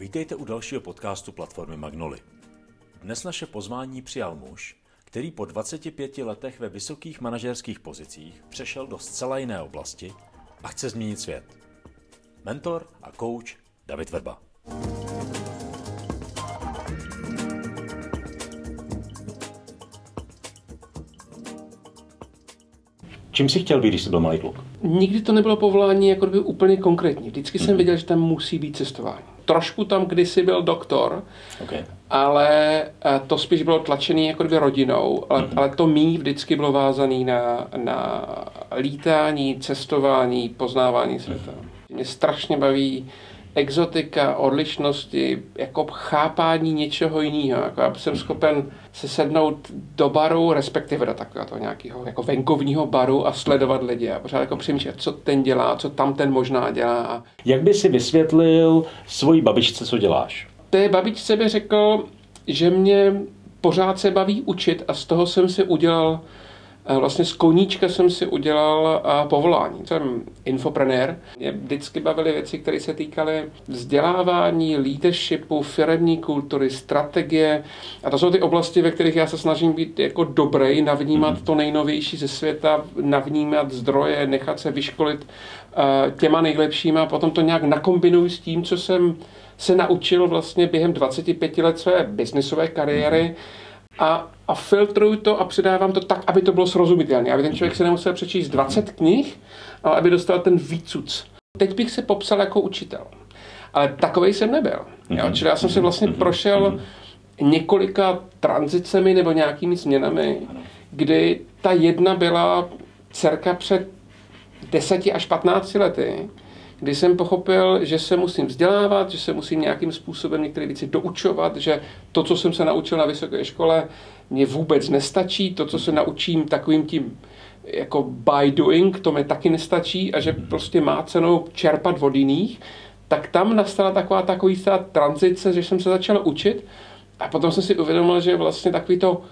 Vítejte u dalšího podcastu platformy Magnoli. Dnes naše pozvání přijal muž, který po 25 letech ve vysokých manažerských pozicích přešel do zcela jiné oblasti a chce změnit svět. Mentor a coach David Verba. Čím jsi chtěl být, když jsi byl malý kluk? Nikdy to nebylo povolání jako by úplně konkrétní. Vždycky jsem věděl, že tam musí být cestování. Trošku tam kdysi byl doktor, Okay. ale eh, to spíš bylo tlačený jako by rodinou, ale, Mhm. ale to mý vždycky bylo vázané na, na lítání, cestování, poznávání světa. Mě strašně baví exotika, odlišnosti, jako chápání něčeho jiného. Jako já jsem schopen se sednout do baru, respektive do takového nějakého jako venkovního baru a sledovat lidi a pořád jako přemýšlet, co ten dělá, co tam ten možná dělá. Jak by si vysvětlil svojí babičce, co děláš? té babičce bych řekl, že mě pořád se baví učit a z toho jsem si udělal, vlastně z koníčka jsem si udělal eh, povolání. Jsem infoprenér. Mě vždycky bavily věci, které se týkaly vzdělávání, leadershipu, firemní kultury, strategie. A to jsou ty oblasti, ve kterých já se snažím být jako dobrý, navnímat to nejnovější ze světa, navnímat zdroje, nechat se vyškolit eh, těma nejlepšíma a potom to nějak nakombinuju s tím, co jsem se naučil vlastně během 25 let své biznisové kariéry a, a filtruju to a předávám to tak, aby to bylo srozumitelné, aby ten člověk se nemusel přečíst 20 knih, ale aby dostal ten výcuc. Teď bych se popsal jako učitel, ale takovej jsem nebyl. Jo? Čili já jsem si vlastně prošel několika tranzicemi nebo nějakými změnami, kdy ta jedna byla dcerka před 10 až 15 lety, kdy jsem pochopil, že se musím vzdělávat, že se musím nějakým způsobem některé věci doučovat, že to, co jsem se naučil na vysoké škole, mě vůbec nestačí, to, co se naučím takovým tím jako by doing, to mi taky nestačí a že prostě má cenu čerpat od jiných, tak tam nastala taková takový ta tranzice, že jsem se začal učit a potom jsem si uvědomil, že vlastně takový to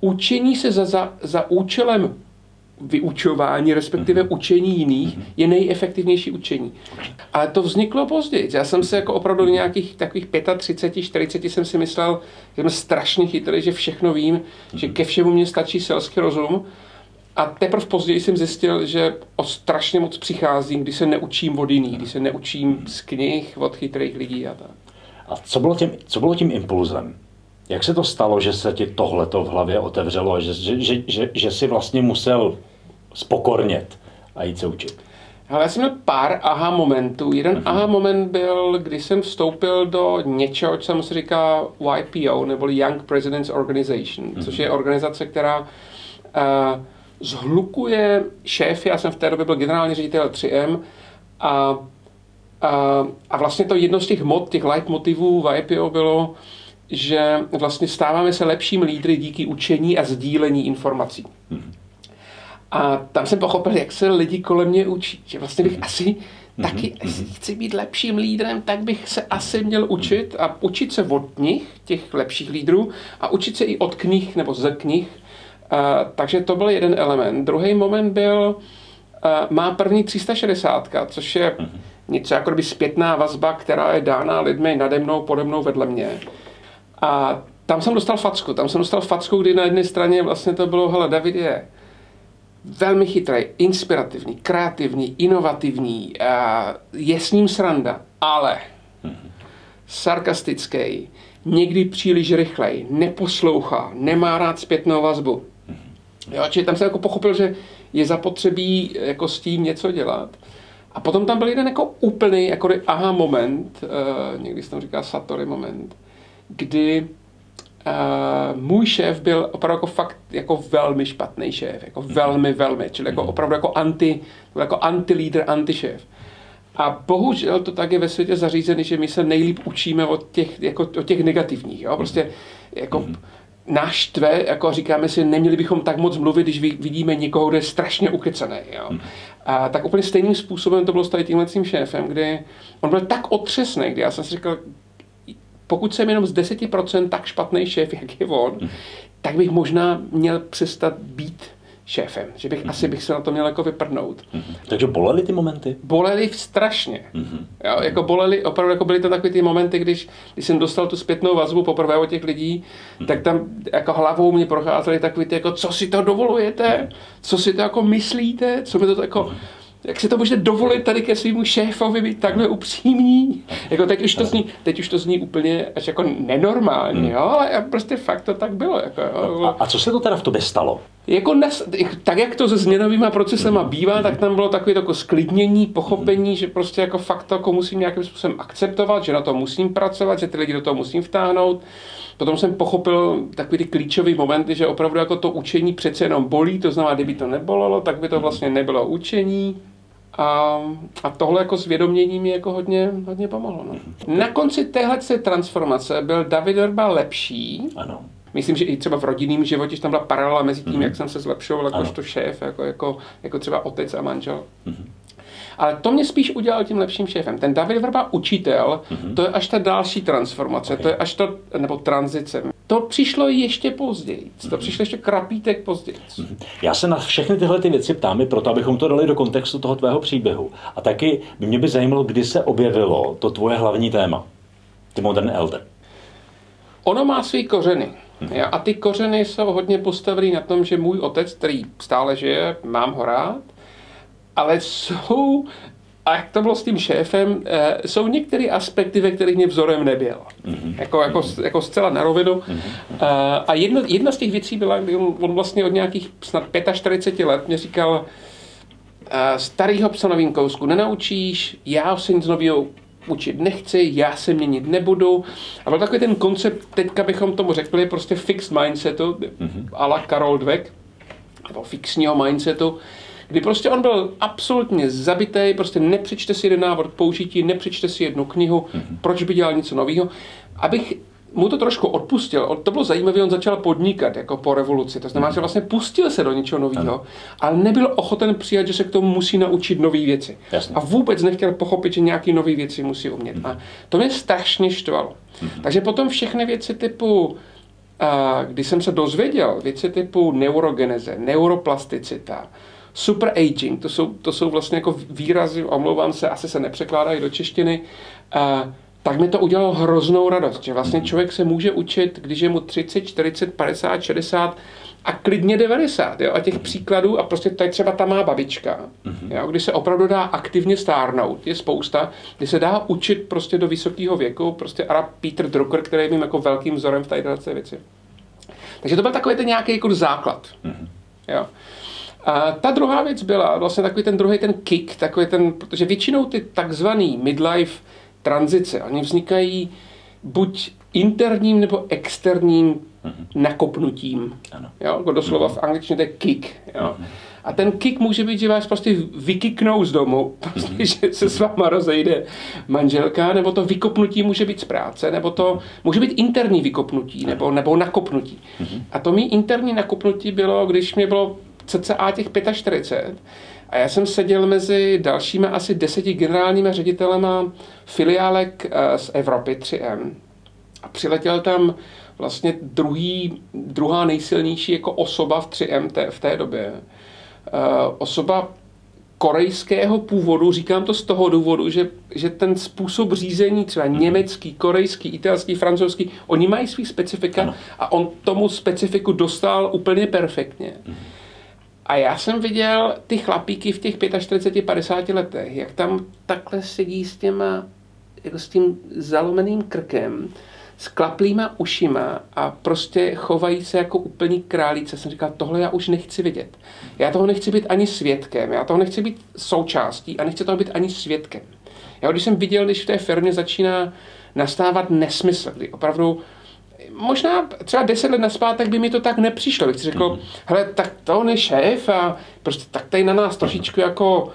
učení se za, za, za účelem vyučování, respektive učení jiných, je nejefektivnější učení. Ale to vzniklo později. Já jsem se jako opravdu do nějakých takových 35, 40 jsem si myslel, že jsem strašně chytrý, že všechno vím, že ke všemu mě stačí selský rozum. A teprve později jsem zjistil, že o strašně moc přicházím, když se neučím od jiných, když se neučím z knih od chytrých lidí a tak. A co bylo tím, co bylo tím impulzem? Jak se to stalo, že se ti tohleto v hlavě otevřelo a že, že, že, že, že jsi vlastně musel spokornět a jít se učit? Ale já jsem měl pár aha momentů. Jeden Mhm. aha moment byl, když jsem vstoupil do něčeho, co se říká YPO, neboli Young Presidents Organization, Mhm. což je organizace, která uh, zhlukuje šéfy. Já jsem v té době byl generální ředitel 3M a, a, a vlastně to jedno z těch mod, těch leitmotivů YPO bylo, že vlastně stáváme se lepším lídry díky učení a sdílení informací. A tam jsem pochopil, jak se lidi kolem mě učí. Že vlastně bych asi taky, jestli chci být lepším lídrem, tak bych se asi měl učit a učit se od nich, těch lepších lídrů, a učit se i od knih nebo ze knih. Uh, takže to byl jeden element. Druhý moment byl, uh, má první 360, což je něco jako kdyby zpětná vazba, která je dána lidmi nade mnou, pode mnou, vedle mě. A tam jsem dostal facku. Tam jsem dostal facku, kdy na jedné straně vlastně to bylo, hele, David je velmi chytrý, inspirativní, kreativní, inovativní, je s ním sranda, ale sarkastický, někdy příliš rychlej, neposlouchá, nemá rád zpětnou vazbu. Jo, čili tam jsem jako pochopil, že je zapotřebí jako s tím něco dělat. A potom tam byl jeden jako úplný jako aha moment, uh, někdy se tam říká Satori moment, kdy Uh, můj šéf byl opravdu jako fakt jako velmi špatný šéf, jako velmi, velmi, čili jako opravdu jako anti, jako anti-lídr, anti-šéf. A bohužel to tak je ve světě zařízený, že my se nejlíp učíme od těch, jako, od těch negativních, jo? prostě jako mm-hmm. náš tve, jako říkáme si, neměli bychom tak moc mluvit, když vidíme někoho, kdo je strašně ukecený. Jo? Mm-hmm. A tak úplně stejným způsobem to bylo s tady tímhle tím šéfem, kdy on byl tak otřesný, kdy já jsem si říkal, pokud jsem jenom z 10% tak špatný šéf, jak je on, tak bych možná měl přestat být šéfem, že bych mm-hmm. asi bych se na to měl jako vyprdnout. Mm-hmm. Takže bolely ty momenty? Bolely strašně. Mm-hmm. Jo, jako bolely, opravdu jako byly to takové ty momenty, když, když jsem dostal tu zpětnou vazbu poprvé od těch lidí, mm-hmm. tak tam jako hlavou mě procházely takový ty jako, co si to dovolujete, co si to jako myslíte, co mi to jako... Mm-hmm jak si to můžete dovolit tady ke svýmu šéfovi být takhle upřímný? Jako teď už to zní, teď už to zní úplně až jako nenormálně, hmm. jo, ale prostě fakt to tak bylo. Jako, jo. A, a, co se to teda v tobě stalo? Jako nes, tak, jak to se změnovými procesama bývá, tak tam bylo takové jako sklidnění, pochopení, že prostě jako fakt to jako musím nějakým způsobem akceptovat, že na to musím pracovat, že ty lidi do toho musím vtáhnout. Potom jsem pochopil takový ty klíčový momenty, že opravdu jako to učení přece jenom bolí, to znamená, kdyby to nebolelo, tak by to vlastně nebylo učení. A, a tohle jako zvědomění mi jako hodně, hodně pomohlo. No. Na konci téhle transformace byl David Verba lepší. Ano. Myslím, že i třeba v rodinném životě, že tam byla paralela mezi tím, mm-hmm. jak jsem se zlepšoval jakožto šéf, jako, jako, jako třeba otec a manžel. Mm-hmm. Ale to mě spíš udělal tím lepším šéfem. Ten David Vrba, učitel, mm-hmm. to je až ta další transformace, okay. to je až to, nebo tranzice. To přišlo ještě později. To mm-hmm. přišlo ještě krapítek později. Mm-hmm. Já se na všechny tyhle ty věci ptám, proto abychom to dali do kontextu toho tvého příběhu. A taky by mě by zajímalo, kdy se objevilo to tvoje hlavní téma, ty Modern Elder. Ono má své kořeny. Mm-hmm. A ty kořeny jsou hodně postavený na tom, že můj otec, který stále žije, mám ho rád, ale jsou, a jak to bylo s tím šéfem, eh, jsou některé aspekty, ve kterých mě vzorem nebyl. Mm-hmm. Jako, jako, jako zcela na rovinu. Mm-hmm. A jedna, jedna z těch věcí byla, on, vlastně od nějakých snad 45 let mě říkal, eh, starýho psa novým kousku nenaučíš, já se nic nového učit nechci, já se měnit nebudu. A byl takový ten koncept, teďka bychom tomu řekli, prostě fixed mindsetu, mm-hmm. a la Karol Dweck, nebo fixního mindsetu, kdy prostě on byl absolutně zabitý, prostě nepřečte si jeden návod použití, nepřečte si jednu knihu, mm-hmm. proč by dělal něco nového. Abych mu to trošku odpustil. To bylo zajímavé, on začal podnikat jako po revoluci. To znamená, že vlastně pustil se do něčeho nového, ale nebyl ochoten přijat, že se k tomu musí naučit nové věci. Jasně. A vůbec nechtěl pochopit, že nějaké nové věci musí umět. A to mě strašně štvalo. Mm-hmm. Takže potom všechny věci typu, a když jsem se dozvěděl, věci typu neurogeneze, neuroplasticita, super aging, to jsou, to jsou vlastně jako výrazy, omlouvám se, asi se nepřekládají do češtiny, a tak mi to udělalo hroznou radost, že vlastně člověk se může učit, když je mu 30, 40, 50, 60 a klidně 90. Jo? A těch příkladů, a prostě tady třeba ta má babička, mm-hmm. jo? kdy se opravdu dá aktivně stárnout, je spousta, kdy se dá učit prostě do vysokého věku, prostě a Peter Drucker, který je mým jako velkým vzorem v této věci. Takže to byl takový ten nějaký jako základ. Mm-hmm. Jo? A ta druhá věc byla vlastně takový ten druhý ten kick, takový ten, protože většinou ty takzvaný midlife tranzice, oni vznikají buď interním nebo externím mm-hmm. nakopnutím. Ano. Jo, jako doslova mm-hmm. v angličtině to je kick. Jo. Mm-hmm. A ten kick může být, že vás prostě vykiknou z domu, prostě, mm-hmm. že se s váma rozejde manželka, nebo to vykopnutí může být z práce, nebo to může být interní vykopnutí, nebo, nebo nakopnutí. Mm-hmm. A to mý interní nakopnutí bylo, když mě bylo cca těch 45. A já jsem seděl mezi dalšími asi deseti generálními ředitelema filiálek eh, z Evropy 3M. A přiletěl tam vlastně druhý, druhá nejsilnější jako osoba v 3M té, v té době. Uh, osoba korejského původu, říkám to z toho důvodu, že, že ten způsob řízení, třeba německý, korejský, italský, francouzský, oni mají svý specifika ano. a on tomu specifiku dostal úplně perfektně. Mhm. A já jsem viděl ty chlapíky v těch 45-50 letech, jak tam takhle sedí s těma, jako s tím zalomeným krkem, s klaplýma ušima a prostě chovají se jako úplní králíce. Jsem říkal, tohle já už nechci vidět. Já toho nechci být ani svědkem, já toho nechci být součástí a nechci toho být ani svědkem. Já když jsem viděl, když v té firmě začíná nastávat nesmysl, kdy opravdu možná třeba deset let naspátek by mi to tak nepřišlo. Bych si řekl, mm-hmm. hele, tak to on je šéf a prostě tak tady na nás trošičku jako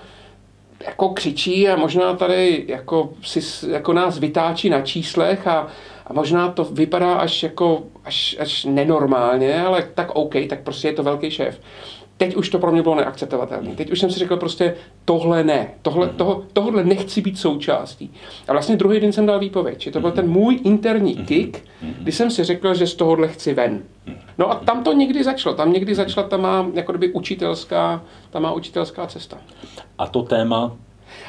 jako křičí a možná tady jako, si, jako nás vytáčí na číslech a, a možná to vypadá až jako až, až nenormálně, ale tak OK, tak prostě je to velký šéf. Teď už to pro mě bylo neakceptovatelné. Teď už jsem si řekl prostě tohle ne, tohle, mhm. toho, tohle nechci být součástí. A vlastně druhý den jsem dal výpověď, že to byl mhm. ten můj interní mhm. kick, kdy jsem si řekl, že z tohohle chci ven. No a tam to někdy začalo, tam někdy začala, tam má jako kdyby učitelská, tam má učitelská cesta. A to téma?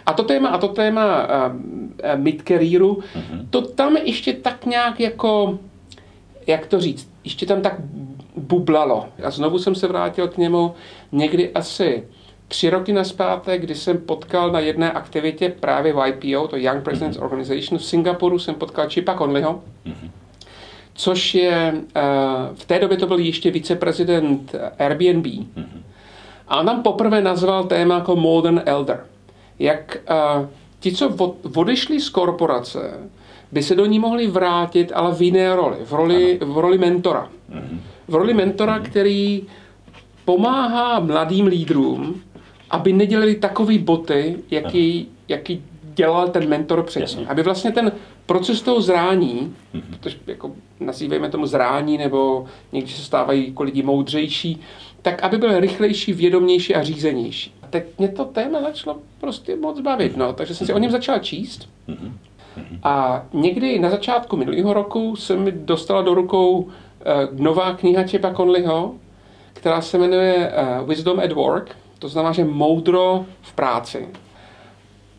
A to téma, a to téma uh, uh, mid-careeru, uh-huh. to tam ještě tak nějak jako, jak to říct, ještě tam tak bublalo. A znovu jsem se vrátil k němu někdy asi tři roky naspátek, kdy jsem potkal na jedné aktivitě právě v IPO, to Young Presidents mm-hmm. Organization v Singapuru, jsem potkal Chipa Conleyho, mm-hmm. což je, uh, v té době to byl ještě viceprezident Airbnb. Mm-hmm. A on tam poprvé nazval téma jako Modern Elder. Jak uh, ti, co od, odešli z korporace, by se do ní mohli vrátit, ale v jiné roli, v roli, v roli mentora. Mm-hmm. V roli mentora, mm-hmm. který pomáhá mladým lídrům aby nedělali takový boty, jaký, jaký dělal ten mentor předtím. Aby vlastně ten proces toho zrání, mm-hmm. protože jako nazývejme tomu zrání, nebo někdy se stávají jako lidi moudřejší, tak aby byl rychlejší, vědomější a řízenější. A teď mě to téma začalo prostě moc bavit, no, takže jsem si o něm začal číst. Mm-hmm. A někdy na začátku minulého roku se mi dostala do rukou uh, nová kniha Čepa Conleyho, která se jmenuje uh, Wisdom at Work, to znamená, že moudro v práci.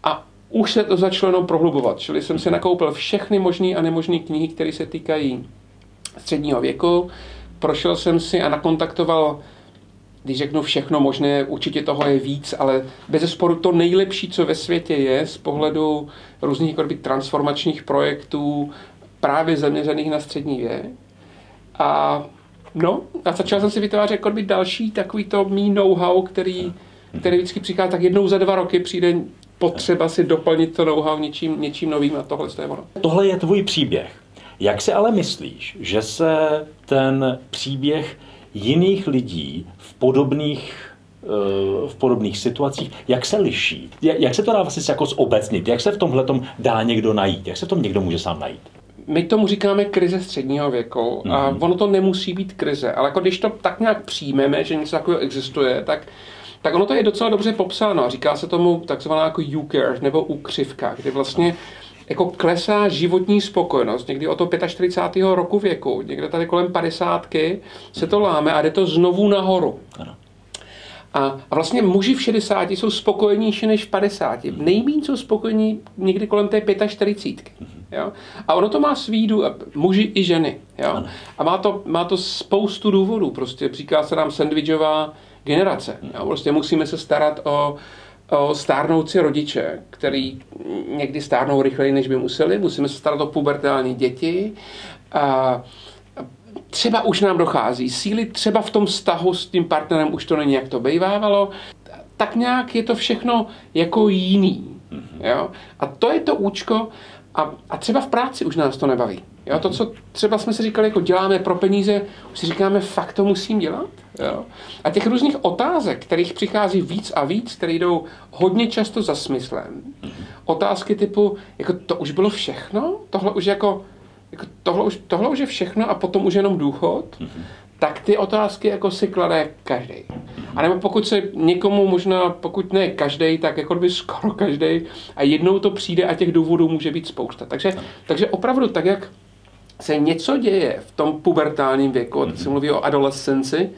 A už se to začalo jenom prohlubovat, čili jsem si nakoupil všechny možné a nemožné knihy, které se týkají středního věku. Prošel jsem si a nakontaktoval, když řeknu všechno možné, určitě toho je víc, ale bez sporu to nejlepší, co ve světě je z pohledu různých jako transformačních projektů, právě zaměřených na střední věk. A No, a začal jsem si vytvářet jako další takový to mý know-how, který, který vždycky přichází, tak jednou za dva roky přijde potřeba si doplnit to know-how něčím, něčím novým a tohle je ono. Tohle je tvůj příběh. Jak si ale myslíš, že se ten příběh jiných lidí podobných eh, v podobných situacích, jak se liší? Jak se to dá vlastně jako zobecnit? Jak se v tomhle dá někdo najít? Jak se v tom někdo může sám najít? my tomu říkáme krize středního věku a mm-hmm. ono to nemusí být krize, ale jako když to tak nějak přijmeme, že něco takového existuje, tak tak ono to je docela dobře popsáno. Říká se tomu takzvaná jako U-curve nebo ukřivka, kdy vlastně jako klesá životní spokojenost, někdy o to 45. roku věku, někde tady kolem 50. se to láme a jde to znovu nahoru. Ano. A, a vlastně muži v 60 jsou spokojenější než v 50. Nejméně jsou spokojení někdy kolem té 45. Jo? A ono to má svý dů, muži i ženy. Jo? A má to, má to spoustu důvodů. Prostě říká se nám sandwičová generace. Jo? Prostě musíme se starat o stárnoucí rodiče, který někdy stárnou rychleji, než by museli. Musíme se starat o pubertální děti. A, třeba už nám dochází síly, třeba v tom vztahu s tím partnerem už to není, jak to bejvávalo, tak nějak je to všechno jako jiný. Mhm. Jo? A to je to účko a, a třeba v práci už nás to nebaví. Jo? To, co třeba jsme si říkali, jako děláme pro peníze, už si říkáme, fakt to musím dělat. Jo? A těch různých otázek, kterých přichází víc a víc, které jdou hodně často za smyslem. Otázky typu, jako to už bylo všechno? Tohle už jako jako tohle, už, tohle už je všechno a potom už jenom důchod. Tak ty otázky jako si klade každý. A nebo pokud se někomu možná, pokud ne každý, tak jako by skoro každý a jednou to přijde a těch důvodů může být spousta. Takže, takže opravdu tak, jak se něco děje v tom pubertálním věku, mm-hmm. se mluví o adolescenci,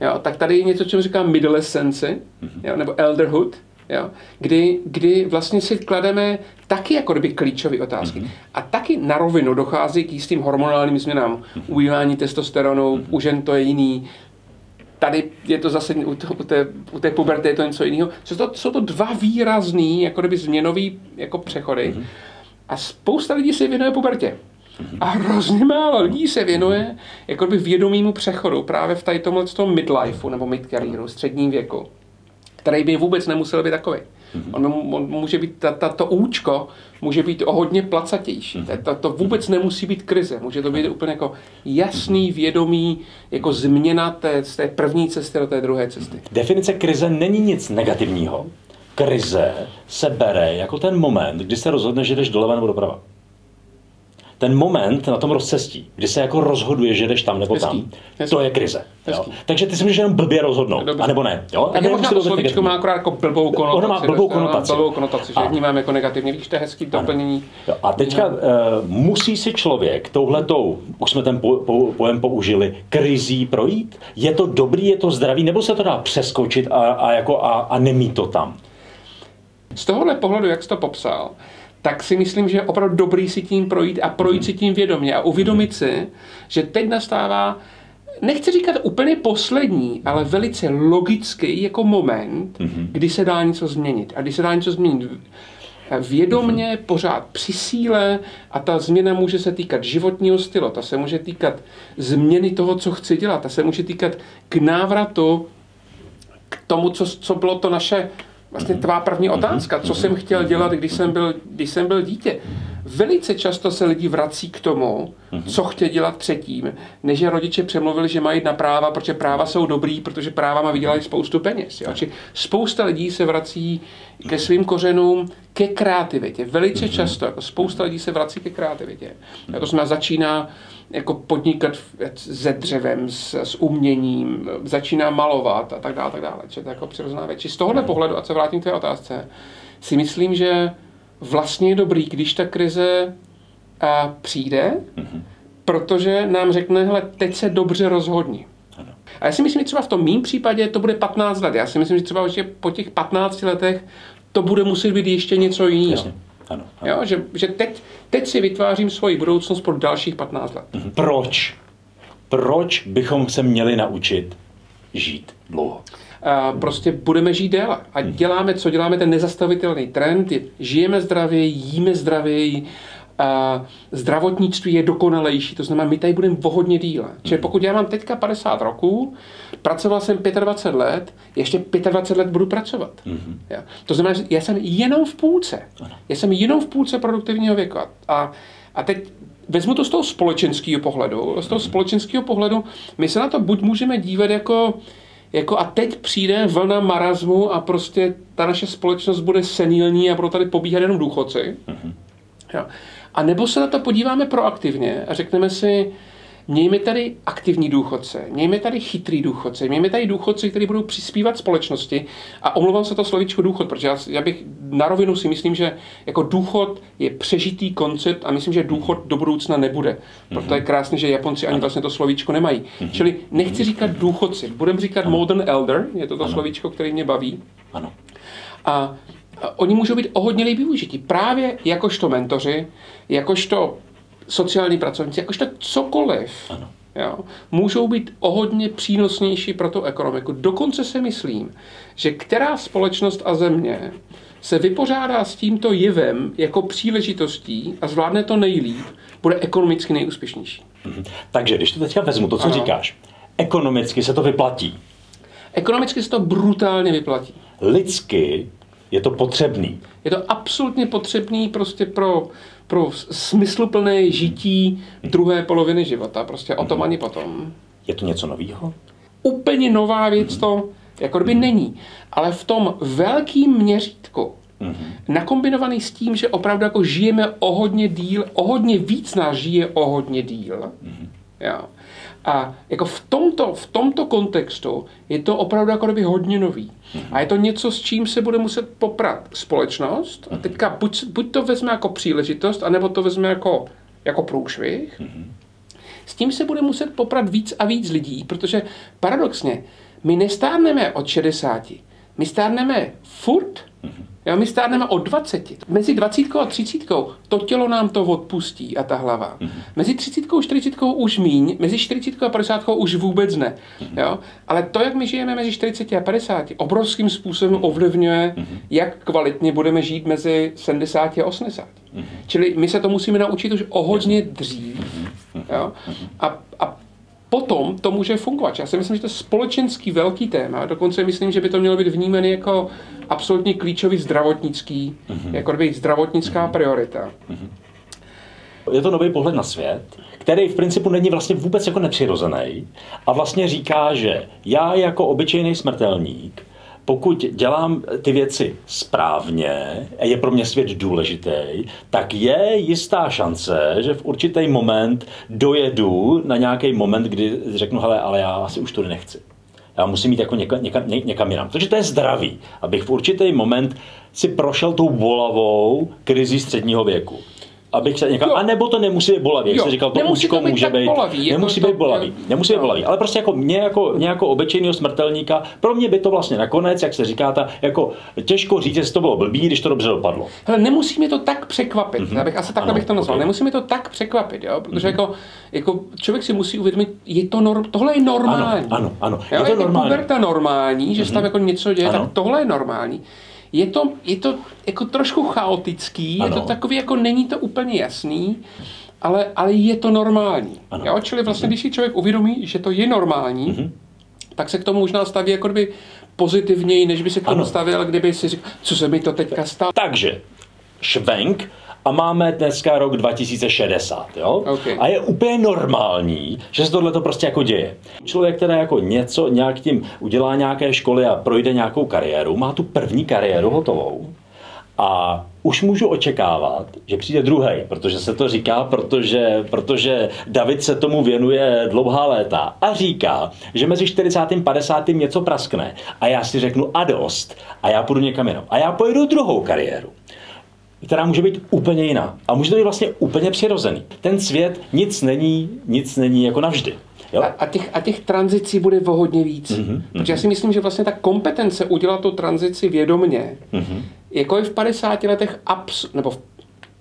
jo, tak tady je něco, čemu říkám midolescenci, mm-hmm. jo, nebo elderhood, jo, kdy, kdy vlastně si klademe taky jako kdyby klíčové otázky. Mm-hmm. A taky na rovinu dochází k jistým hormonálním změnám. Mm-hmm. Ubývání testosteronu, mm-hmm. u žen to je jiný, tady je to zase u, to, u, té, u té puberty je to něco jiného. Jsou to, jsou to dva výrazný, jako kdyby změnový jako přechody. Mm-hmm. A spousta lidí se věnuje pubertě. Mm-hmm. A hrozně málo lidí se věnuje jako by vědomímu přechodu právě v tady tomhle tom midlifeu nebo midcareeru, středním věku který by vůbec nemusel být takový. Mm-hmm. On, on může být, ta, ta, to účko může být o hodně placatější. Mm-hmm. To, to vůbec nemusí být krize. Může to být mm-hmm. úplně jako jasný, vědomý, jako změna té, z té první cesty do té druhé cesty. Definice krize není nic negativního. Krize se bere jako ten moment, kdy se rozhodne, že jdeš doleva nebo doprava. Ten moment na tom rozcestí, kdy se jako rozhoduje, že jdeš tam nebo Hezký. tam, Hezký. to je krize. Jo? Takže ty si můžeš jenom blbě rozhodnout, Dobře. anebo ne. Jo? Tak A možná to slovíčko má akorát jako blbou konotaci. Ono má blbou konotaci. Blbou konotaci, že vnímáme jako negativní. Vidíš, to je hezký doplnění. Jo, a teďka uh, musí si člověk touhletou, už jsme ten po, po, pojem použili, krizí projít? Je to dobrý, je to zdravý, nebo se to dá přeskočit a, a, jako, a, a nemít to tam? Z tohohle pohledu, jak jsi to popsal, tak si myslím, že je opravdu dobrý si tím projít a projít si tím vědomě a uvědomit si, že teď nastává, nechci říkat úplně poslední, ale velice logický jako moment, kdy se dá něco změnit. A kdy se dá něco změnit vědomně, pořád při síle a ta změna může se týkat životního stylu, ta se může týkat změny toho, co chci dělat, ta se může týkat k návratu k tomu, co, co bylo to naše vlastně tvá první otázka, co jsem chtěl dělat, když jsem byl, když jsem byl dítě. Velice často se lidi vrací k tomu, co chtěli dělat předtím, než že rodiče přemluvili, že mají na práva, protože práva jsou dobrý, protože práva má vydělají spoustu peněz. Jo? Či spousta lidí se vrací ke svým kořenům, ke kreativitě. Velice často, jako spousta lidí se vrací ke kreativitě. A to znamená, začíná jako podnikat se dřevem, s, s uměním, začíná malovat a tak dále, tak dále. Čili to je jako přirozená věc. Z tohohle pohledu, a se vrátím k té otázce, si myslím, že vlastně je dobrý, když ta krize a, přijde, protože nám řekne, hele, teď se dobře rozhodni. A já si myslím, že třeba v tom mým případě to bude 15 let. Já si myslím, že třeba po těch 15 letech to bude muset být ještě něco jiného. Jasně. Ano, ano. Jo, že, že teď, teď si vytvářím svoji budoucnost pro dalších 15 let. Proč? Proč bychom se měli naučit žít dlouho? A prostě budeme žít déle. A děláme, co děláme, ten nezastavitelný trend. Je, žijeme zdravěji, jíme zdravěji, zdravotnictví je dokonalejší, to znamená, my tady budeme o hodně díle. Čili pokud já mám teďka 50 roků, pracoval jsem 25 let, ještě 25 let budu pracovat. Jo. To znamená, že já jsem jenom v půlce. Já jsem jenom v půlce produktivního věku. A, a teď vezmu to z toho společenského pohledu. Z toho společenského pohledu my se na to buď můžeme dívat jako jako a teď přijde vlna marazmu a prostě ta naše společnost bude senilní a budou tady pobíhat jenom důchodci. Jo. A nebo se na to podíváme proaktivně a řekneme si, mějme tady aktivní důchodce, mějme tady chytrý důchodce, mějme tady důchodce, kteří budou přispívat společnosti. A omlouvám se to slovíčko důchod, protože já, já bych na rovinu si myslím, že jako důchod je přežitý koncept a myslím, že důchod do budoucna nebude. Proto je krásné, že Japonci ani vlastně to slovíčko nemají. Čili nechci říkat důchodci, budeme říkat modern elder, je to to slovíčko, který mě baví. Ano. A oni můžou být o hodně líp využití. Právě jakožto mentoři, jakožto sociální pracovníci, jakožto cokoliv. Ano. Jo, můžou být o hodně přínosnější pro tu ekonomiku. Dokonce si myslím, že která společnost a země se vypořádá s tímto jevem jako příležitostí a zvládne to nejlíp, bude ekonomicky nejúspěšnější. Mhm. Takže když to teďka vezmu, to, co Ano. říkáš, ekonomicky se to vyplatí. Ekonomicky se to brutálně vyplatí. Lidsky je to potřebný. Je to absolutně potřebný prostě pro, pro smysluplné žití druhé poloviny života. Prostě o tom ani potom. Je to něco nového? Úplně nová věc to jako kdyby není. Ale v tom velkým měřítku, nakombinovaný s tím, že opravdu jako žijeme o hodně díl, o hodně víc nás žije o hodně díl. Jo. A jako v tomto, v tomto kontextu je to opravdu jako kdyby hodně nový. A je to něco, s čím se bude muset poprat společnost. A teďka buď, buď to vezme jako příležitost, anebo to vezme jako, jako průšvih. S tím se bude muset poprat víc a víc lidí, protože paradoxně, my nestárneme od 60, my stárneme furt, jo, my stárneme od 20. Mezi 20 a 30 to tělo nám to odpustí a ta hlava. Mezi 30 a 40 už míň, mezi 40 a 50 už vůbec ne. Jo? Ale to, jak my žijeme mezi 40 a 50, obrovským způsobem ovlivňuje, jak kvalitně budeme žít mezi 70 a 80. Čili my se to musíme naučit už o hodně dřív. Jo? A, a potom to může fungovat. Já si myslím, že to je společenský velký téma. Dokonce myslím, že by to mělo být vnímané jako absolutně klíčový zdravotnický, jako by zdravotnická priorita. Je to nový pohled na svět, který v principu není vlastně vůbec jako nepřirozený a vlastně říká, že já jako obyčejný smrtelník pokud dělám ty věci správně je pro mě svět důležitý, tak je jistá šance, že v určitý moment dojedu na nějaký moment, kdy řeknu, hele, ale já asi už to nechci. Já musím jít jako někam, někam, někam jinam. Takže to je zdravý, abych v určitý moment si prošel tou bolavou krizi středního věku abych se někam, a nebo to nemusí být bolavý, jak jsi říkal, to účko může být, bolavý, nemusí být bolavý, nemusí být bolavý, ale prostě jako mě jako, mě jako obyčejného smrtelníka, pro mě by to vlastně nakonec, jak se říká, ta, jako těžko říct, jestli to bylo blbý, když to dobře dopadlo. Hele, nemusí mě to tak překvapit, mm-hmm. abych asi takhle bych to nazval, okay. nemusí mě to tak překvapit, jo, protože mm-hmm. jako, jako člověk si musí uvědomit, je to norm, tohle je normální. Ano, ano, ano. Jo, je to normální. Je normální, že mm-hmm. se tam mhm. jako něco děje, ano. tak tohle je normální je to, je to jako trošku chaotický, ano. je to takový, jako není to úplně jasný, ale, ale je to normální. Ano. Jo? Čili vlastně, když si člověk uvědomí, že to je normální, mm-hmm. tak se k tomu možná staví jako kdyby pozitivněji, než by se k tomu stavil, kdyby si řekl, co se mi to teďka stalo. Takže švenk a máme dneska rok 2060, jo? Okay. A je úplně normální, že se tohle to prostě jako děje. Člověk, který jako něco nějak tím udělá nějaké školy a projde nějakou kariéru, má tu první kariéru hotovou. A už můžu očekávat, že přijde druhý, protože se to říká, protože, protože David se tomu věnuje dlouhá léta a říká, že mezi 40. a 50. něco praskne a já si řeknu a dost a já půjdu někam jinam. A já pojedu druhou kariéru která může být úplně jiná. A může to být vlastně úplně přirozený. Ten svět nic není, nic není jako navždy. Jo? A, a, těch, a těch tranzicí bude o hodně víc. Mm-hmm, Protože já si myslím, že vlastně ta kompetence udělat tu tranzici vědomně, mm-hmm. jako je v 50 letech abs, nebo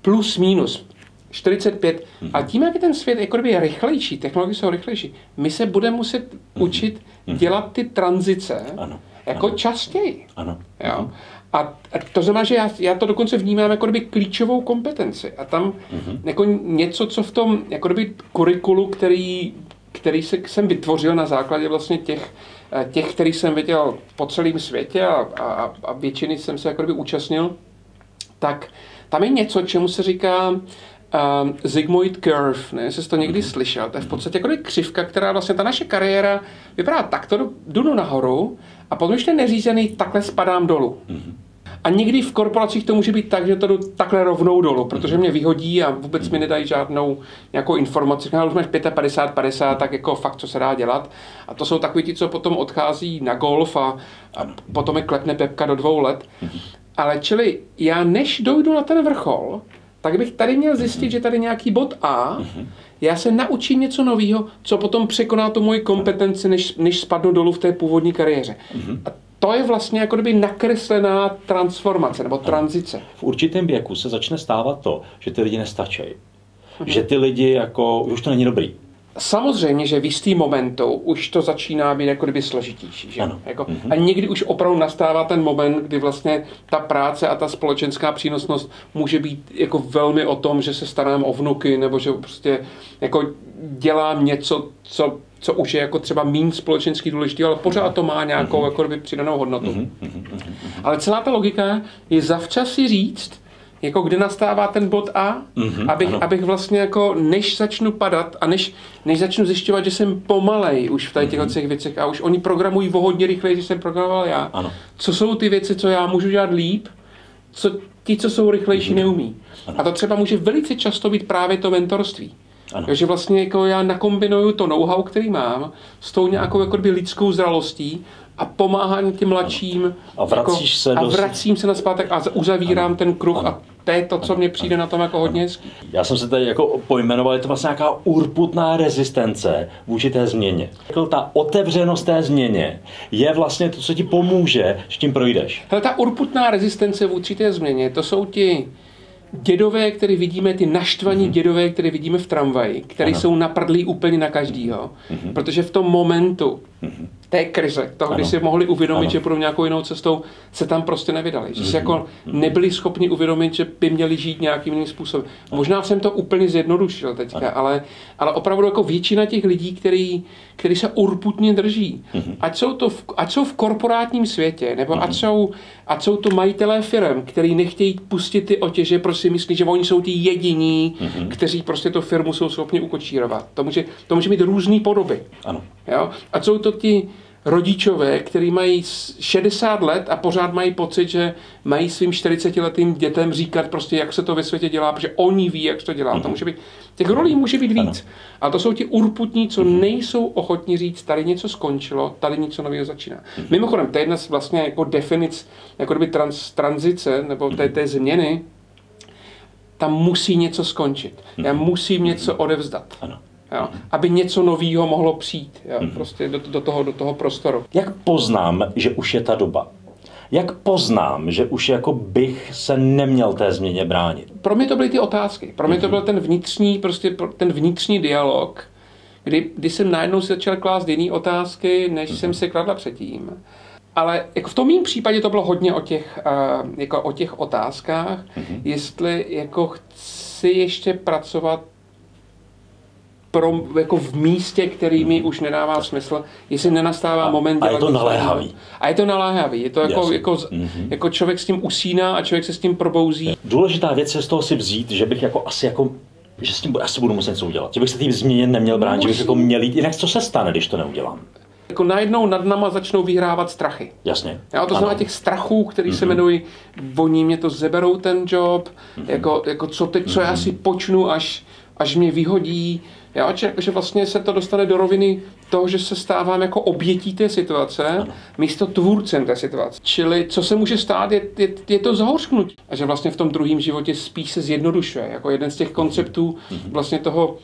plus minus 45. Mm-hmm. A tím, jak je ten svět jako je rychlejší, technologie jsou rychlejší, my se budeme muset mm-hmm. učit mm-hmm. dělat ty tranzice ano. jako ano. častěji. Ano. Jo? A, a to znamená, že já, já to dokonce vnímám jako kdyby klíčovou kompetenci. A tam mm-hmm. jako něco, co v tom jako kdyby kurikulu, který, který se, jsem vytvořil na základě vlastně těch, eh, těch, který jsem viděl po celém světě a, a, a většiny jsem se jako kdyby účastnil, tak tam je něco, čemu se říká uh, Zigmoid Curve, ne, jestli to někdy mm-hmm. slyšel. To je v podstatě jako křivka, která vlastně ta naše kariéra vypadá takto, jdu nahoru a potom, když ten neřízený, takhle spadám dolů. Mm-hmm. A někdy v korporacích to může být tak, že to jdu takhle rovnou dolů, protože mě vyhodí a vůbec mi nedají žádnou nějakou informaci. Když máš 55, 50, tak jako fakt, co se dá dělat. A to jsou takový ti, co potom odchází na golf a, a potom je klepne pepka do dvou let. Ale čili já než dojdu na ten vrchol, tak bych tady měl zjistit, že tady nějaký bod A, já se naučím něco nového, co potom překoná tu moji kompetenci, než, než spadnu dolů v té původní kariéře. A to je vlastně jako kdyby nakreslená transformace nebo tranzice. V určitém věku se začne stávat to, že ty lidi nestačí. Mhm. Že ty lidi jako, už to není dobrý. Samozřejmě, že v jistý momentu už to začíná být jako kdyby složitější. Že? Ano. Jako, mm-hmm. A někdy už opravdu nastává ten moment, kdy vlastně ta práce a ta společenská přínosnost může být jako velmi o tom, že se starám o vnuky, nebo že prostě jako dělám něco, co co už je jako třeba méně společensky důležitý, ale pořád to má nějakou mm-hmm. jako by přidanou hodnotu. Mm-hmm. Ale celá ta logika je zavčas si říct, jako kdy nastává ten bod A, mm-hmm, abych, abych vlastně jako než začnu padat a než, než začnu zjišťovat, že jsem pomalej už v těch mm-hmm. věcech a už oni programují o hodně rychleji, než jsem programoval já. Ano. Co jsou ty věci, co já můžu dělat líp, co ti, co jsou rychlejší, mm-hmm. neumí. Ano. A to třeba může velice často být právě to mentorství. Ano. Takže vlastně jako já nakombinuju to know-how, který mám, s tou nějakou jako lidskou zralostí a pomáhám těm mladším. A vracíš jako, se A vracím se na zpátek a uzavírám ano. ten kruh ano. a to je to, co mně přijde na tom jako hodně hezký. Já jsem se tady jako pojmenoval, je to vlastně nějaká urputná rezistence vůči té změně. Jako ta otevřenost té změně je vlastně to, co ti pomůže, že tím projdeš. Hele, ta urputná rezistence vůči té změně, to jsou ti dědové, které vidíme, ty naštvaní mm-hmm. dědové, které vidíme v tramvaji, které jsou naprdlí úplně na každýho, mm-hmm. protože v tom momentu mm-hmm. Té krize, toho, ano. kdy si mohli uvědomit, ano. že půjdou nějakou jinou cestou, se tam prostě nevydali. Že si jako mhm. nebyli schopni uvědomit, že by měli žít nějakým jiným způsobem. Ano. Možná jsem to úplně zjednodušil teďka, ale, ale opravdu jako většina těch lidí, který, který se urputně drží, mm-hmm. ať, jsou to v, ať jsou v korporátním světě, nebo ať, jsou, ať jsou to majitelé firm, který nechtějí pustit ty otěže, prostě myslí, že oni jsou ty jediní, mm-hmm. kteří prostě tu firmu jsou schopni ukočírovat. To může, to může mít různé podoby. Ano. Jo? A jsou to ti rodičové, který mají 60 let a pořád mají pocit, že mají svým 40-letým dětem říkat prostě, jak se to ve světě dělá, protože oni ví, jak se to dělá. Mm-hmm. To může být, těch rolí může být víc. Ano. A to jsou ti urputní, co mm-hmm. nejsou ochotní říct, tady něco skončilo, tady něco nového začíná. Mm-hmm. Mimochodem, to je jedna z vlastně jako definic, jako kdyby trans, tranzice, nebo té, té změny, tam musí něco skončit. Já mhm. musím něco odevzdat. Ano jo, aby něco nového mohlo přijít jo, mm-hmm. prostě do, do, toho, do toho prostoru. Jak poznám, že už je ta doba? Jak poznám, že už jako bych se neměl té změně bránit? Pro mě to byly ty otázky. Pro mě to mhm. byl ten vnitřní, prostě ten vnitřní dialog, kdy, kdy jsem najednou si začal klást jiné otázky, než mm-hmm. jsem si kladla předtím. Ale jako v tom mým případě to bylo hodně o těch, uh, jako o těch otázkách, mm-hmm. jestli jako chci ještě pracovat pro, jako v místě, který mi už nedává smysl, jestli nenastává a, moment... A je to naléhavý. A je to naléhavý. Je to jako, jako, mm-hmm. jako člověk s tím usíná a člověk se s tím probouzí. Důležitá věc je z toho si vzít, že bych jako asi jako že s tím asi budu muset něco udělat. Že bych se tím změně neměl bránit, no, že bych jako měl jít. Jinak co se stane, když to neudělám? Jako najednou nad náma začnou vyhrávat strachy. Jasně. Já to znamená těch strachů, který mm-hmm. se mhm. jmenují, oni mě to zeberou ten job, mm-hmm. jako, jako co teď, co mm-hmm. já mhm. si počnu, až, až mě vyhodí, Jo, že, že vlastně se to dostane do roviny toho, že se stávám jako obětí té situace, ano. místo tvůrcem té situace. Čili co se může stát, je, je, je to zahořknutí. A že vlastně v tom druhém životě spíš se zjednodušuje. Jako jeden z těch konceptů mhm. vlastně toho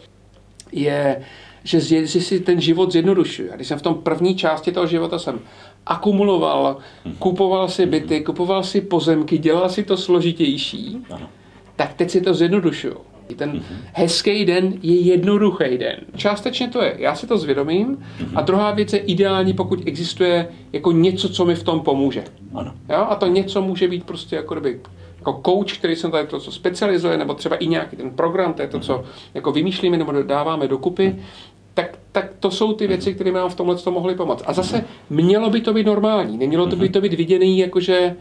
je, že, že si ten život zjednodušuje. A když jsem v tom první části toho života jsem akumuloval, mhm. kupoval si byty, kupoval si pozemky, dělal si to složitější, ano. tak teď si to zjednodušuju. Ten mm-hmm. hezký den je jednoduchý den. Částečně to je, já si to zvědomím. Mm-hmm. A druhá věc je ideální, pokud existuje jako něco, co mi v tom pomůže. Ano. Jo? A to něco může být prostě jako kdyby jako coach, který se tady to, co specializuje, nebo třeba i nějaký ten program, to je to, co jako vymýšlíme nebo dáváme dokupy, tak, tak to jsou ty věci, které nám v tomhle to mohly pomoct. A zase mělo by to být normální, nemělo to by to být viděný, jakože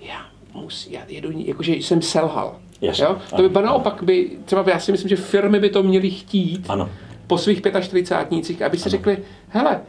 já musí, já jedu, jakože jsem selhal. Yes. Jo? To by naopak by, třeba já si myslím, že firmy by to měly chtít ano. po svých 45 aby si ano. řekli, hele,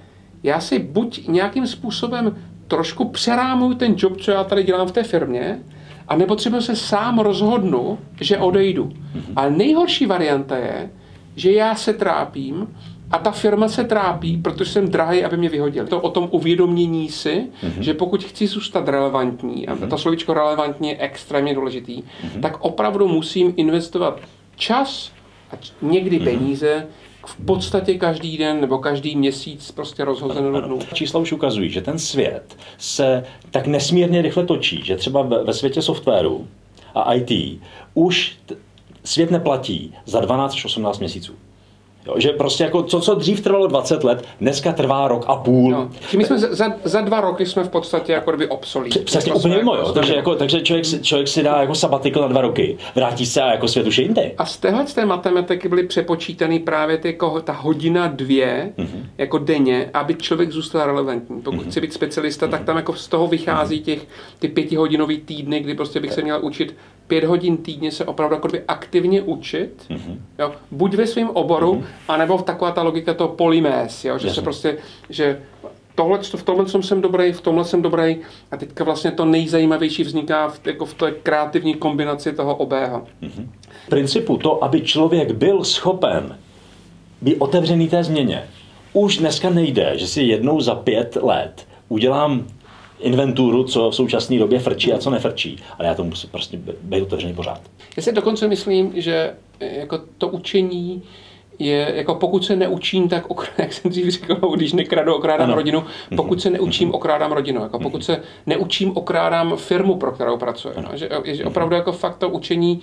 já si buď nějakým způsobem trošku přerámuju ten job, co já tady dělám v té firmě, a nebo třeba se sám rozhodnu, že odejdu. Mm-hmm. Ale nejhorší varianta je, že já se trápím a ta firma se trápí, protože jsem drahý, aby mě vyhodil. To o tom uvědomění si, mm-hmm. že pokud chci zůstat relevantní, mm-hmm. a to slovičko relevantní je extrémně důležitý, mm-hmm. tak opravdu musím investovat čas a někdy mm-hmm. peníze v podstatě každý den nebo každý měsíc prostě rozhozenou dnu. Čísla už ukazují, že ten svět se tak nesmírně rychle točí, že třeba ve světě softwaru a IT už svět neplatí za 12 až 18 měsíců. Jo, že prostě jako to, co dřív trvalo 20 let, dneska trvá rok a půl. No. My jsme za, za, dva roky jsme v podstatě jako kdyby obsolí. Přesně úplně mimo, jo. Takže, jako, takže člověk, si, člověk si dá jako sabatikl na dva roky, vrátí se a jako svět už je jinde. A z téhle z té matematiky byly přepočítaný právě ty, jako, ta hodina dvě mm-hmm. jako denně, aby člověk zůstal relevantní. Pokud mm-hmm. chce být specialista, mm-hmm. tak tam jako z toho vychází těch ty pětihodinový týdny, kdy prostě bych se měl učit pět hodin týdně se opravdu jako aktivně učit, mm-hmm. jo, buď ve svém oboru, mm-hmm. anebo v taková ta logika toho polymés, jo, že Jasně. se prostě, že tohle, v tomhle jsem dobrý, v tomhle jsem dobrý a teďka vlastně to nejzajímavější vzniká v, jako v té kreativní kombinaci toho obého. Mm-hmm. V principu to, aby člověk byl schopen být otevřený té změně, už dneska nejde, že si jednou za pět let udělám inventuru, co v současné době frčí a co nefrčí. Ale já to musím prostě být otevřený pořád. Já si dokonce myslím, že eh, jako to učení je, jako pokud se neučím, tak, jak jsem dřív říkal, když nekradu, okrádám ano. rodinu, pokud se neučím, okrádám rodinu. Jako pokud se neučím, okrádám firmu, pro kterou pracuji. No. Že, že opravdu jako fakt to učení,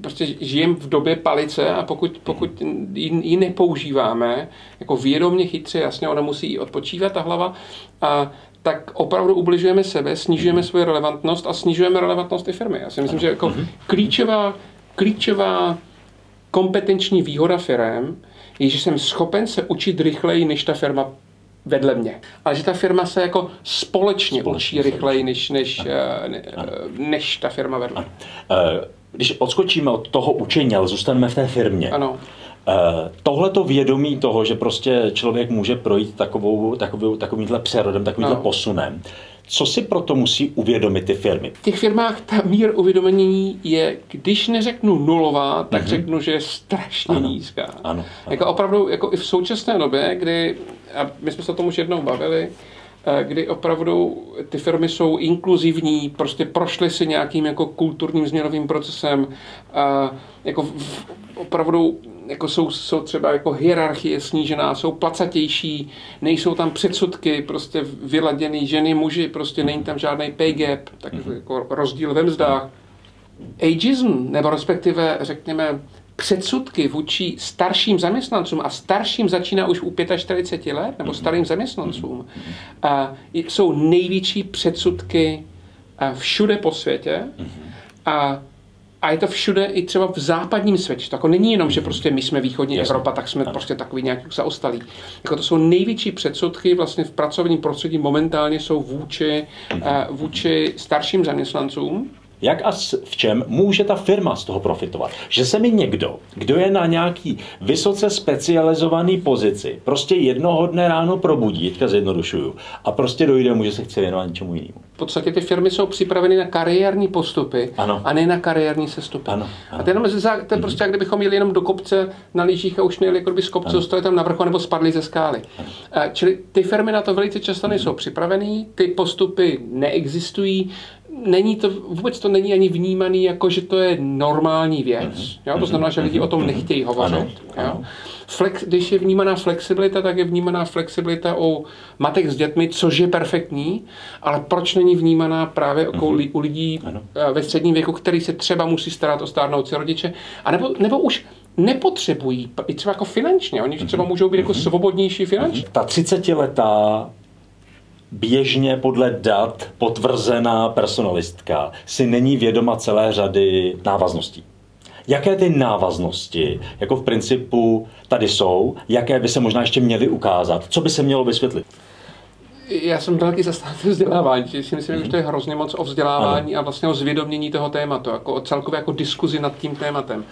prostě žijem v době palice a pokud, pokud ji nepoužíváme, jako vědomě chytře, jasně, ona musí i odpočívat ta hlava, a tak opravdu ubližujeme sebe, snižujeme mhm. svoji relevantnost a snižujeme relevantnost té firmy. Já si myslím, že jako mhm. klíčová, klíčová kompetenční výhoda firm je, že jsem schopen se učit rychleji, než ta firma vedle mě. Ale že ta firma se jako společně, společně učí rychleji, než, než, eh, ne, než ta firma vedle. Ano. Eh, když odskočíme od toho učení, ale zůstaneme v té firmě. Ano. Tohleto vědomí toho, že prostě člověk může projít takovou, takovou, takovýmhle přerodem, takovýmhle no. posunem, co si proto musí uvědomit ty firmy? V těch firmách ta mír uvědomění je, když neřeknu nulová, tak mm-hmm. řeknu, že je strašně ano. nízká. Ano, ano. Jako opravdu, jako i v současné době, kdy, a my jsme se o tom už jednou bavili, eh, kdy opravdu ty firmy jsou inkluzivní, prostě prošly si nějakým jako kulturním změnovým procesem, a jako v, opravdu jako jsou, jsou třeba jako hierarchie snížená, jsou placatější, nejsou tam předsudky, prostě vyladěný ženy, muži, prostě není tam žádný pay gap, tak mm-hmm. jako rozdíl ve mzdách. Ageism, nebo respektive řekněme předsudky vůči starším zaměstnancům a starším začíná už u 45 let, nebo mhm. starým zaměstnancům, mhm. a jsou největší předsudky všude po světě mhm. a a je to všude i třeba v západním světě. To jako není jenom, že prostě my jsme východní Jasně. Evropa, tak jsme ano. prostě takový nějaký zaostalí. Jako to jsou největší předsudky vlastně v pracovním prostředí momentálně jsou vůči, uh, vůči starším zaměstnancům jak a v čem může ta firma z toho profitovat? Že se mi někdo, kdo je na nějaký vysoce specializovaný pozici, prostě jednoho dne ráno probudí, teďka zjednodušuju, a prostě dojde mu, že se chce věnovat něčemu jinému. V podstatě ty firmy jsou připraveny na kariérní postupy ano. a ne na kariérní sestupy. Ano, ano. A to, jenom, to je prostě, jak kdybychom jeli jenom do kopce na lyžích a už měli jako by z kopce, zostali tam na vrchu nebo spadli ze skály. Ano. Čili ty firmy na to velice často nejsou připravené, ty postupy neexistují, není to, vůbec to není ani vnímaný jako, že to je normální věc. Mm-hmm. Jo? To znamená, že lidi o tom mhm. nechtějí hovořit. Ano, jo? Ano. Flex, když je vnímaná flexibilita, tak je vnímaná flexibilita u matek s dětmi, což je perfektní, ale proč není vnímaná právě mm-hmm. u lidí ano. Eh, ve středním věku, který se třeba musí starat o stárnoucí rodiče, a nebo, nebo už nepotřebují, i třeba jako finančně, oni třeba mhm. můžou být jako mhm. svobodnější finančně. Ta 30 letá běžně podle dat potvrzená personalistka si není vědoma celé řady návazností. Jaké ty návaznosti, jako v principu tady jsou, jaké by se možná ještě měly ukázat, co by se mělo vysvětlit? Já jsem velký zastánce vzdělávání, si myslím, že to je hrozně moc o vzdělávání ano. a vlastně o zvědomění toho tématu, jako o celkově jako diskuzi nad tím tématem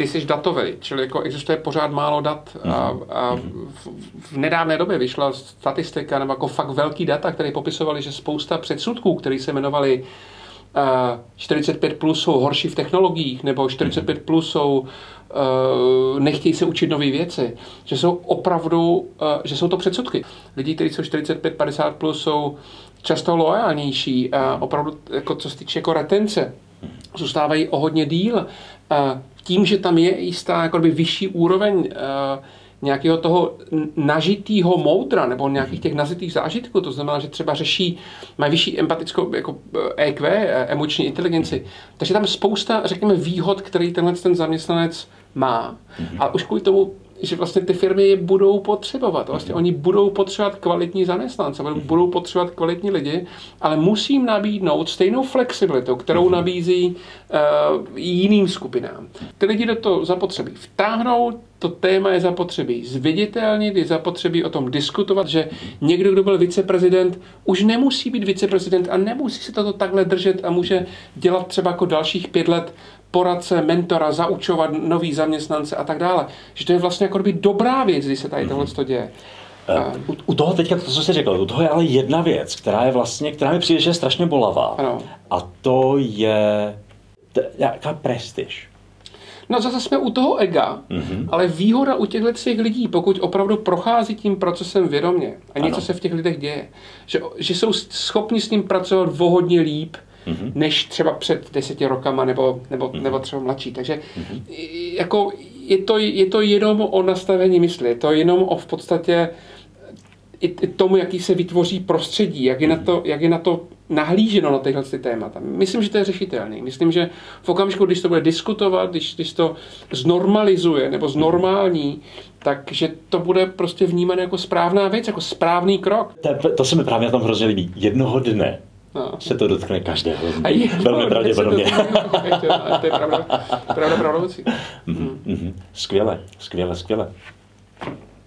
ty jsi datový, čili jako existuje pořád málo dat a, mhm. a v, v nedávné době vyšla statistika nebo jako fakt velký data, které popisovaly, že spousta předsudků, které se jmenovaly uh, 45 plus jsou horší v technologiích, nebo 45 mhm. plus jsou uh, nechtějí se učit nové věci, že jsou opravdu, uh, že jsou to předsudky. Lidi, kteří jsou 45-50 plus, jsou často loajálnější, uh, opravdu, jako co se týče jako retence, mhm. zůstávají o hodně díl. Uh, tím, že tam je jistá jakoby, vyšší úroveň uh, nějakého toho nažitého moudra nebo nějakých těch nazitých zážitků, to znamená, že třeba řeší, mají vyšší empatickou jako EQ, eh, e emoční inteligenci. Takže tam spousta, řekněme, výhod, který tenhle ten zaměstnanec má. Mm-hmm. A už kvůli tomu že vlastně ty firmy je budou potřebovat. Vlastně oni budou potřebovat kvalitní zaměstnance, budou potřebovat kvalitní lidi, ale musím nabídnout stejnou flexibilitu, kterou mhm. nabízí uh, jiným skupinám. Ty lidi do toho zapotřebí vtáhnout, to téma je zapotřebí zviditelnit, je zapotřebí o tom diskutovat, že někdo, kdo byl viceprezident, už nemusí být viceprezident a nemusí se toto takhle držet a může dělat třeba jako dalších pět let poradce, mentora, zaučovat nový zaměstnance a tak dále. Že to je vlastně jako by dobrá věc, když se tady tohle to děje. Uh, u, u toho teďka, to, co jsi řekl, u toho je ale jedna věc, která je vlastně, která mi přijde, že je strašně bolavá. Ano. A to je t- jaká prestiž. No zase jsme u toho ega, mm-hmm. ale výhoda u těchto těch lidí, pokud opravdu prochází tím procesem vědomě a něco ano. se v těch lidech děje, že, že jsou schopni s ním pracovat vohodně líp, mm-hmm. než třeba před deseti rokama nebo, nebo, mm-hmm. nebo třeba mladší. Takže mm-hmm. jako je to, je to jenom o nastavení mysli, je to jenom o v podstatě i, i tomu, jaký se vytvoří prostředí, jak je na to, jak je na to nahlíženo na tyhle ty témata. Myslím, že to je řešitelný. Myslím, že v okamžiku, když to bude diskutovat, když, když to znormalizuje nebo znormální, takže to bude prostě vnímané jako správná věc, jako správný krok. To, to se mi právě na tom hrozně líbí. Jednoho dne No. Se to dotkne každého. A je, Velmi pravděpodobně. To je pravda, pravda, pravda mm-hmm, mm-hmm. Skvěle, skvěle, skvěle.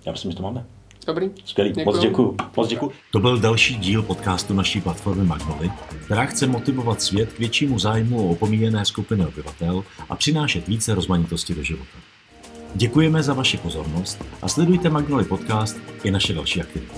Já myslím, že to máme. Dobrý. Skvělý, děkuju. moc děkuju. Moc děkuju. To byl další díl podcastu naší platformy Magnoly, která chce motivovat svět k většímu zájmu o opomíjené skupiny obyvatel a přinášet více rozmanitosti do života. Děkujeme za vaši pozornost a sledujte Magnoli Podcast i naše další aktivity.